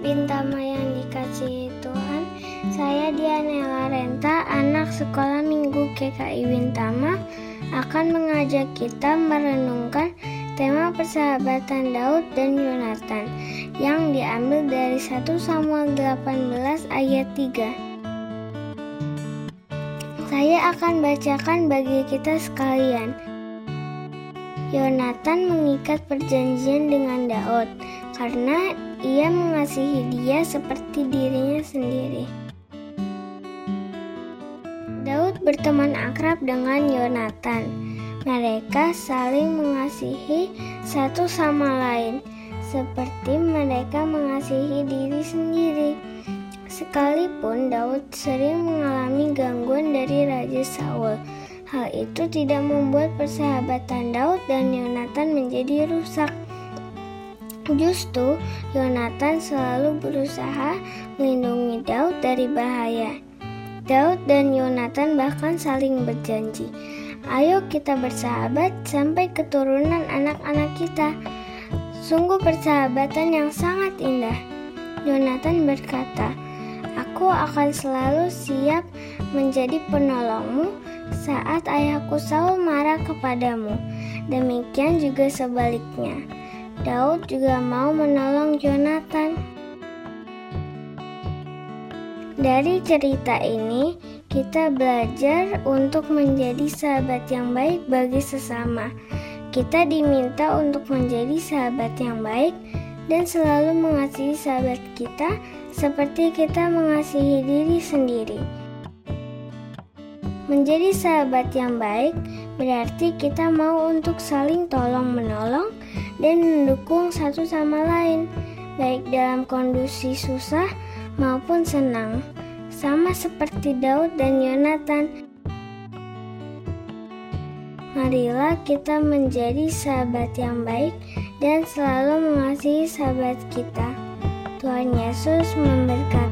Bintama yang dikasihi Tuhan Saya Dianela Renta, anak sekolah Minggu KKI Bintama Akan mengajak kita merenungkan tema persahabatan Daud dan Yonatan Yang diambil dari 1 Samuel 18 ayat 3 saya akan bacakan bagi kita sekalian. Yonatan mengikat perjanjian dengan Daud karena ia mengasihi dia seperti dirinya sendiri. Daud berteman akrab dengan Yonatan. Mereka saling mengasihi satu sama lain, seperti mereka mengasihi diri sendiri. Sekalipun Daud sering mengalami gangguan dari Raja Saul, hal itu tidak membuat persahabatan Daud dan Yonatan menjadi rusak. Justru Yonatan selalu berusaha melindungi Daud dari bahaya. Daud dan Yonatan bahkan saling berjanji, "Ayo kita bersahabat sampai keturunan anak-anak kita." Sungguh persahabatan yang sangat indah. Yonatan berkata, "Aku akan selalu siap menjadi penolongmu saat ayahku Saul marah kepadamu." Demikian juga sebaliknya. Daud juga mau menolong Yonatan. Dari cerita ini, kita belajar untuk menjadi sahabat yang baik bagi sesama. Kita diminta untuk menjadi sahabat yang baik dan selalu mengasihi sahabat kita seperti kita mengasihi diri sendiri. Menjadi sahabat yang baik berarti kita mau untuk saling tolong-menolong dan mendukung satu sama lain, baik dalam kondisi susah maupun senang, sama seperti Daud dan Yonatan. Marilah kita menjadi sahabat yang baik dan selalu mengasihi sahabat kita. Tuhan Yesus memberkati.